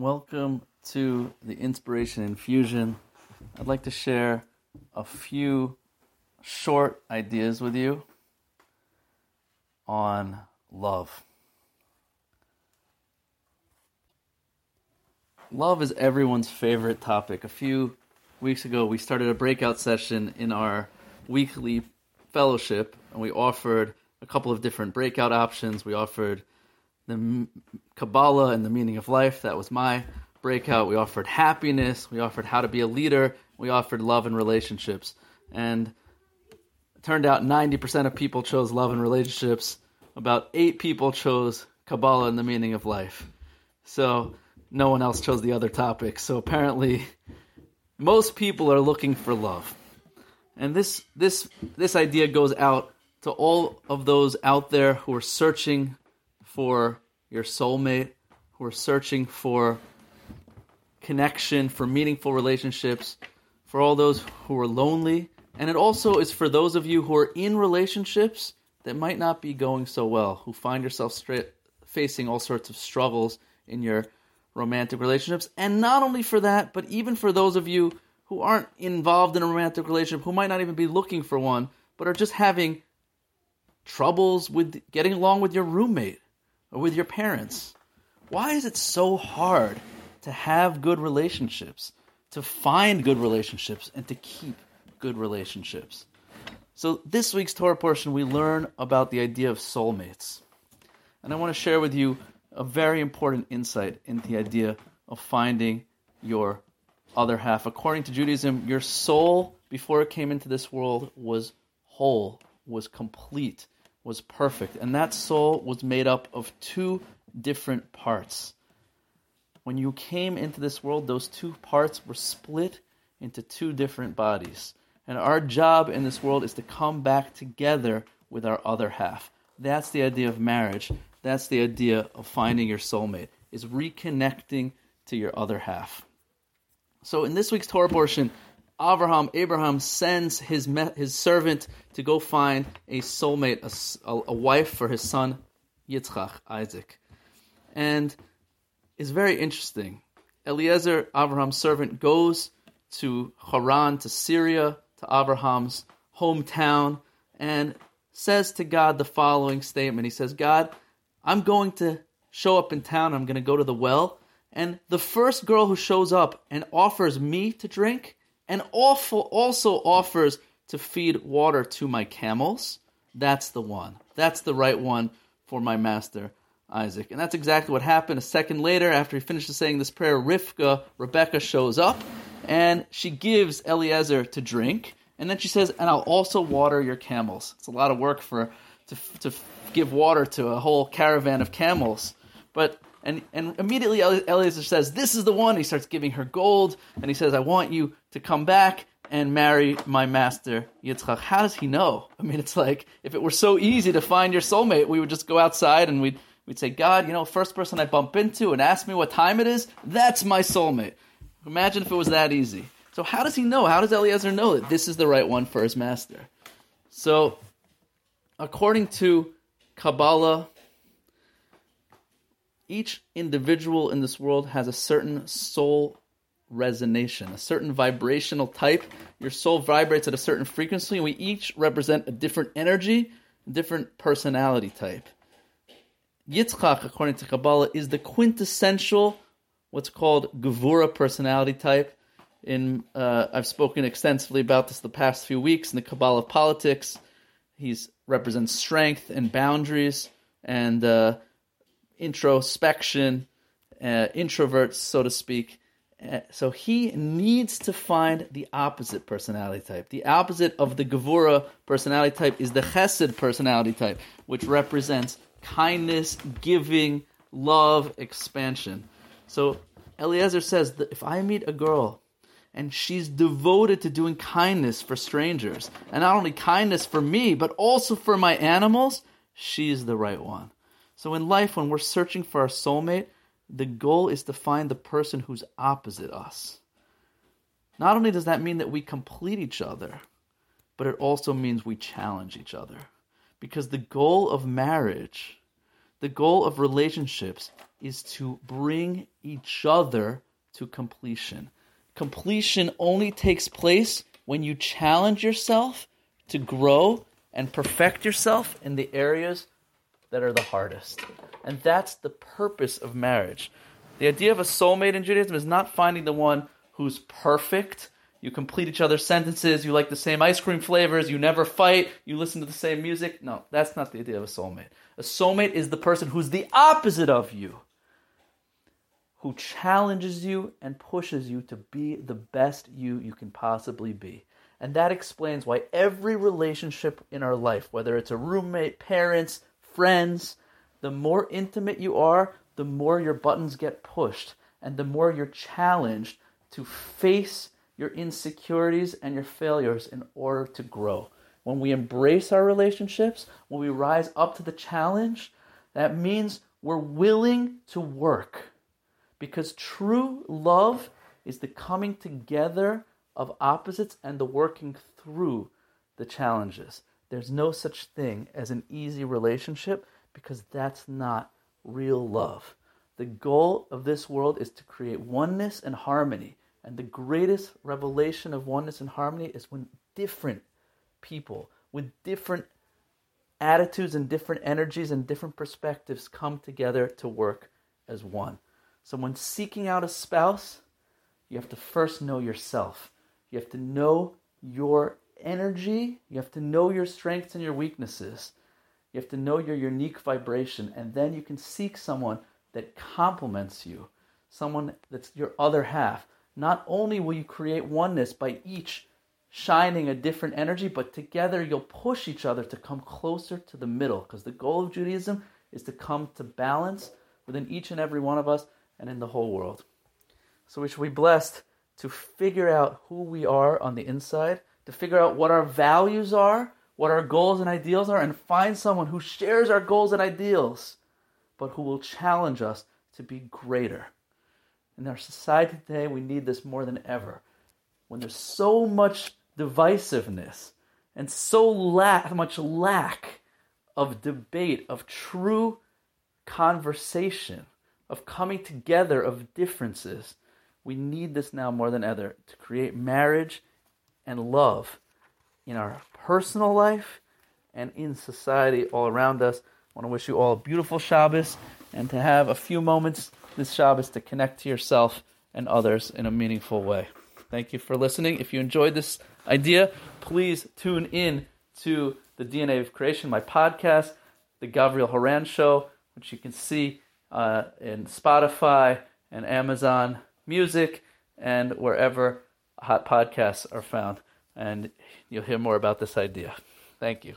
Welcome to the Inspiration Infusion. I'd like to share a few short ideas with you on love. Love is everyone's favorite topic. A few weeks ago, we started a breakout session in our weekly fellowship, and we offered a couple of different breakout options. We offered the Kabbalah and the meaning of life. That was my breakout. We offered happiness. We offered how to be a leader. We offered love and relationships. And turned out 90% of people chose love and relationships. About eight people chose Kabbalah and the meaning of life. So no one else chose the other topics. So apparently, most people are looking for love. And this, this, this idea goes out to all of those out there who are searching for your soulmate, who are searching for connection, for meaningful relationships, for all those who are lonely. And it also is for those of you who are in relationships that might not be going so well, who find yourself straight, facing all sorts of struggles in your romantic relationships. And not only for that, but even for those of you who aren't involved in a romantic relationship, who might not even be looking for one, but are just having troubles with getting along with your roommate or with your parents. Why is it so hard to have good relationships, to find good relationships, and to keep good relationships? So, this week's Torah portion, we learn about the idea of soulmates. And I want to share with you a very important insight into the idea of finding your other half. According to Judaism, your soul before it came into this world was whole, was complete was perfect, and that soul was made up of two different parts. When you came into this world, those two parts were split into two different bodies. And our job in this world is to come back together with our other half. That's the idea of marriage. That's the idea of finding your soulmate, is reconnecting to your other half. So in this week's Torah portion, Abraham, Abraham sends his his servant to go find a soulmate, a, a wife for his son Yitzchak, Isaac, and it's very interesting. Eliezer, Abraham's servant, goes to Haran, to Syria, to Abraham's hometown, and says to God the following statement. He says, God, I'm going to show up in town. I'm going to go to the well. And the first girl who shows up and offers me to drink, and also offers to feed water to my camels. That's the one. That's the right one for my master Isaac. And that's exactly what happened. A second later, after he finishes saying this prayer, Rivka, Rebecca shows up and she gives Eliezer to drink. And then she says, And I'll also water your camels. It's a lot of work for to, to give water to a whole caravan of camels. But and, and immediately Eliezer says, This is the one. He starts giving her gold, and he says, I want you to come back and marry my master, Yitzchak. How does he know? I mean, it's like if it were so easy to find your soulmate, we would just go outside and we'd, we'd say, God, you know, first person I bump into and ask me what time it is, that's my soulmate. Imagine if it was that easy. So, how does he know? How does Eliezer know that this is the right one for his master? So, according to Kabbalah, each individual in this world has a certain soul resonation, a certain vibrational type. Your soul vibrates at a certain frequency, and we each represent a different energy, a different personality type. Yitzchak, according to Kabbalah, is the quintessential, what's called Gevura personality type. In uh, I've spoken extensively about this the past few weeks in the Kabbalah of politics. He represents strength and boundaries, and uh, introspection, uh, introverts, so to speak. Uh, so he needs to find the opposite personality type. The opposite of the Gevura personality type is the Chesed personality type, which represents kindness, giving, love, expansion. So Eliezer says that if I meet a girl and she's devoted to doing kindness for strangers, and not only kindness for me, but also for my animals, she's the right one. So in life, when we're searching for our soulmate, the goal is to find the person who's opposite us. Not only does that mean that we complete each other, but it also means we challenge each other. Because the goal of marriage, the goal of relationships, is to bring each other to completion. Completion only takes place when you challenge yourself to grow and perfect yourself in the areas that are the hardest. And that's the purpose of marriage. The idea of a soulmate in Judaism is not finding the one who's perfect. You complete each other's sentences, you like the same ice cream flavors, you never fight, you listen to the same music. No, that's not the idea of a soulmate. A soulmate is the person who's the opposite of you, who challenges you and pushes you to be the best you you can possibly be. And that explains why every relationship in our life, whether it's a roommate, parents, friends, the more intimate you are, the more your buttons get pushed and the more you're challenged to face your insecurities and your failures in order to grow. When we embrace our relationships, when we rise up to the challenge, that means we're willing to work. Because true love is the coming together of opposites and the working through the challenges. There's no such thing as an easy relationship because that's not real love. The goal of this world is to create oneness and harmony. And the greatest revelation of oneness and harmony is when different people with different attitudes and different energies and different perspectives come together to work as one. So, when seeking out a spouse, you have to first know yourself. You have to know your energy. You have to know your strengths and your weaknesses. You have to know your unique vibration. And then you can seek someone that complements you, someone that's your other half. Not only will you create oneness by each shining a different energy, but together you'll push each other to come closer to the middle. Because the goal of Judaism is to come to balance within each and every one of us and in the whole world. So we should be blessed to figure out who we are on the inside, to figure out what our values are, what our goals and ideals are, and find someone who shares our goals and ideals, but who will challenge us to be greater. In our society today, we need this more than ever. When there's so much divisiveness and so much lack of debate, of true conversation, of coming together of differences, we need this now more than ever to create marriage and love in our personal life and in society all around us. I want to wish you all a beautiful Shabbos and to have a few moments this Shabbos to connect to yourself and others in a meaningful way. Thank you for listening. If you enjoyed this idea, please tune in to the DNA of Creation, my podcast, The Gabriel Horan Show, which you can see uh, in Spotify and Amazon music, and wherever hot podcasts are found. And you'll hear more about this idea. Thank you.